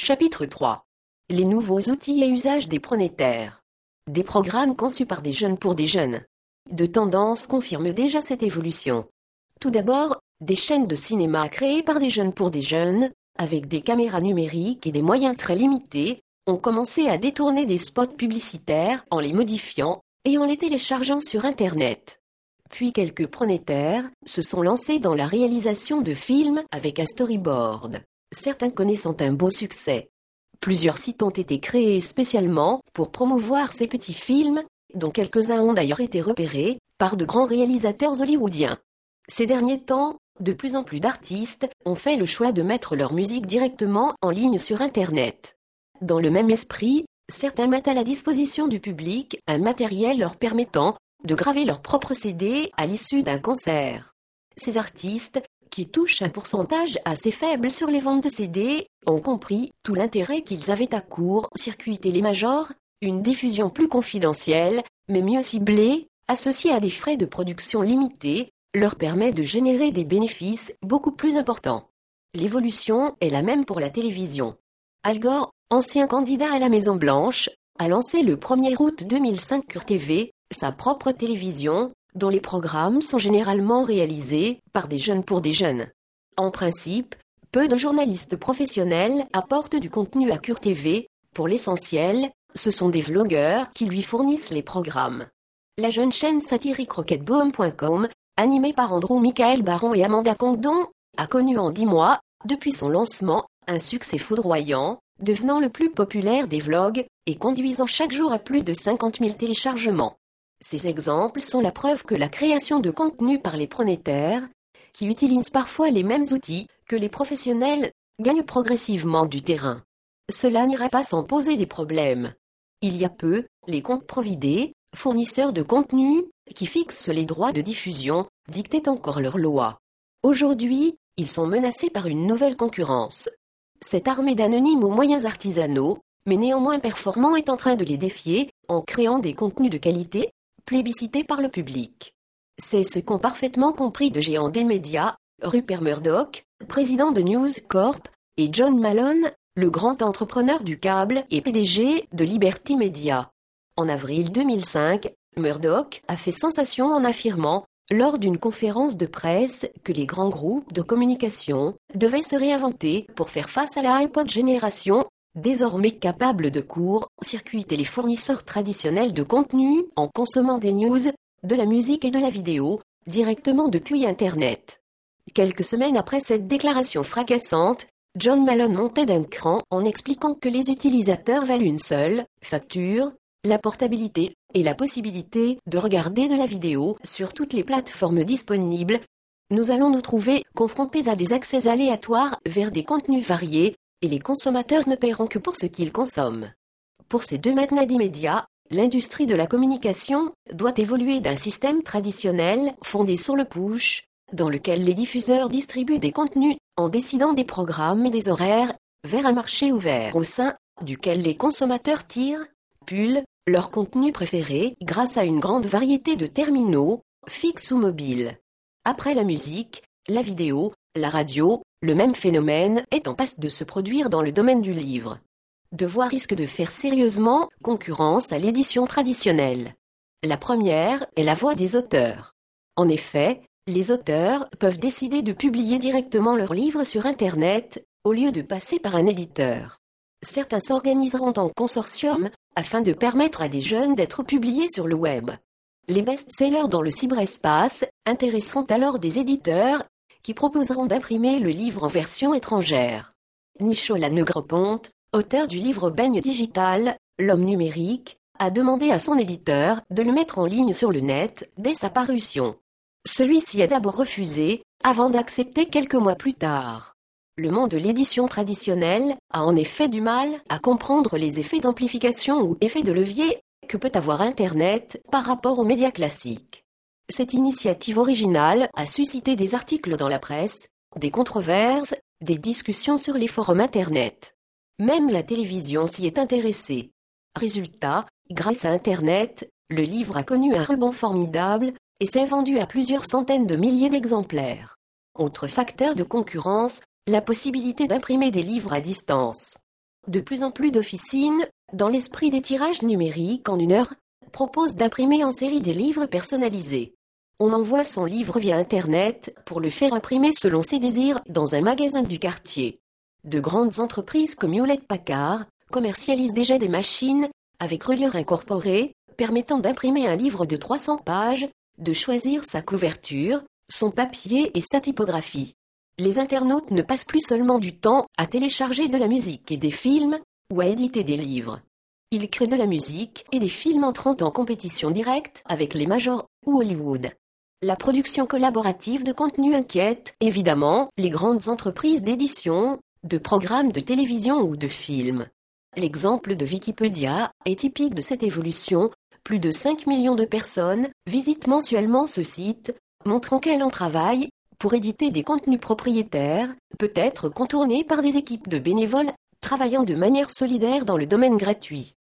Chapitre 3. Les nouveaux outils et usages des pronétaires. Des programmes conçus par des jeunes pour des jeunes. De tendances confirment déjà cette évolution. Tout d'abord, des chaînes de cinéma créées par des jeunes pour des jeunes, avec des caméras numériques et des moyens très limités, ont commencé à détourner des spots publicitaires en les modifiant et en les téléchargeant sur Internet. Puis quelques pronétaires se sont lancés dans la réalisation de films avec un storyboard, certains connaissant un beau succès. Plusieurs sites ont été créés spécialement pour promouvoir ces petits films, dont quelques-uns ont d'ailleurs été repérés par de grands réalisateurs hollywoodiens. Ces derniers temps, de plus en plus d'artistes ont fait le choix de mettre leur musique directement en ligne sur Internet. Dans le même esprit, certains mettent à la disposition du public un matériel leur permettant de graver leur propre CD à l'issue d'un concert. Ces artistes, qui touchent un pourcentage assez faible sur les ventes de CD, ont compris tout l'intérêt qu'ils avaient à court circuiter les majors, une diffusion plus confidentielle, mais mieux ciblée, associée à des frais de production limités, leur permet de générer des bénéfices beaucoup plus importants. L'évolution est la même pour la télévision. Al Gore, ancien candidat à la Maison Blanche, a lancé le 1er août 2005 Cure TV, sa propre télévision, dont les programmes sont généralement réalisés par des jeunes pour des jeunes. En principe, peu de journalistes professionnels apportent du contenu à Cure TV, pour l'essentiel, ce sont des vlogueurs qui lui fournissent les programmes. La jeune chaîne satirique rocketboom.com, animée par Andrew Michael Baron et Amanda Condon, a connu en dix mois, depuis son lancement, un succès foudroyant, devenant le plus populaire des vlogs, et conduisant chaque jour à plus de 50 000 téléchargements. Ces exemples sont la preuve que la création de contenu par les pronétaires, qui utilisent parfois les mêmes outils que les professionnels, gagne progressivement du terrain. Cela n'irait pas sans poser des problèmes. Il y a peu, les comptes providés, fournisseurs de contenu, qui fixent les droits de diffusion, dictaient encore leurs lois. Aujourd'hui, ils sont menacés par une nouvelle concurrence. Cette armée d'anonymes aux moyens artisanaux, mais néanmoins performants est en train de les défier, en créant des contenus de qualité, plébiscités par le public. C'est ce qu'ont parfaitement compris de géants des médias, Rupert Murdoch, président de News Corp, et John Malone, le grand entrepreneur du câble et PDG de Liberty Media. En avril 2005, Murdoch a fait sensation en affirmant, lors d'une conférence de presse, que les grands groupes de communication devaient se réinventer pour faire face à la iPod génération, désormais capable de court circuiter les fournisseurs traditionnels de contenu en consommant des news, de la musique et de la vidéo, directement depuis Internet. Quelques semaines après cette déclaration fracassante, John Malone montait d'un cran en expliquant que les utilisateurs valent une seule facture, la portabilité et la possibilité de regarder de la vidéo sur toutes les plateformes disponibles. Nous allons nous trouver confrontés à des accès aléatoires vers des contenus variés, et les consommateurs ne paieront que pour ce qu'ils consomment. Pour ces deux magnats d'immédiat, l'industrie de la communication doit évoluer d'un système traditionnel fondé sur le push, dans lequel les diffuseurs distribuent des contenus en décidant des programmes et des horaires, vers un marché ouvert au sein duquel les consommateurs tirent, pullent, leur contenu préféré grâce à une grande variété de terminaux, fixes ou mobiles. Après la musique, la vidéo, la radio, le même phénomène est en passe de se produire dans le domaine du livre. Devoir risque de faire sérieusement concurrence à l'édition traditionnelle. La première est la voix des auteurs. En effet, les auteurs peuvent décider de publier directement leurs livres sur Internet, au lieu de passer par un éditeur. Certains s'organiseront en consortium, afin de permettre à des jeunes d'être publiés sur le web. Les best-sellers dans le cyberespace intéresseront alors des éditeurs qui proposeront d'imprimer le livre en version étrangère. Nicholas Negroponte, auteur du livre Baigne digital, L'homme numérique, a demandé à son éditeur de le mettre en ligne sur le net dès sa parution. Celui-ci a d'abord refusé, avant d'accepter quelques mois plus tard. Le monde de l'édition traditionnelle a en effet du mal à comprendre les effets d'amplification ou effets de levier que peut avoir Internet par rapport aux médias classiques. Cette initiative originale a suscité des articles dans la presse, des controverses, des discussions sur les forums Internet. Même la télévision s'y est intéressée. Résultat, grâce à Internet, le livre a connu un rebond formidable et s'est vendu à plusieurs centaines de milliers d'exemplaires. Autre facteur de concurrence, la possibilité d'imprimer des livres à distance. De plus en plus d'officines, dans l'esprit des tirages numériques en une heure, proposent d'imprimer en série des livres personnalisés. On envoie son livre via Internet pour le faire imprimer selon ses désirs dans un magasin du quartier. De grandes entreprises comme Hewlett Packard commercialisent déjà des machines avec reliure incorporée permettant d'imprimer un livre de 300 pages, de choisir sa couverture, son papier et sa typographie. Les internautes ne passent plus seulement du temps à télécharger de la musique et des films, ou à éditer des livres. Ils créent de la musique et des films entrant en compétition directe avec les majors ou Hollywood. La production collaborative de contenu inquiète, évidemment, les grandes entreprises d'édition, de programmes de télévision ou de films. L'exemple de Wikipédia est typique de cette évolution. Plus de 5 millions de personnes visitent mensuellement ce site, montrant qu'elle en travaille pour éditer des contenus propriétaires, peut être contournés par des équipes de bénévoles travaillant de manière solidaire dans le domaine gratuit.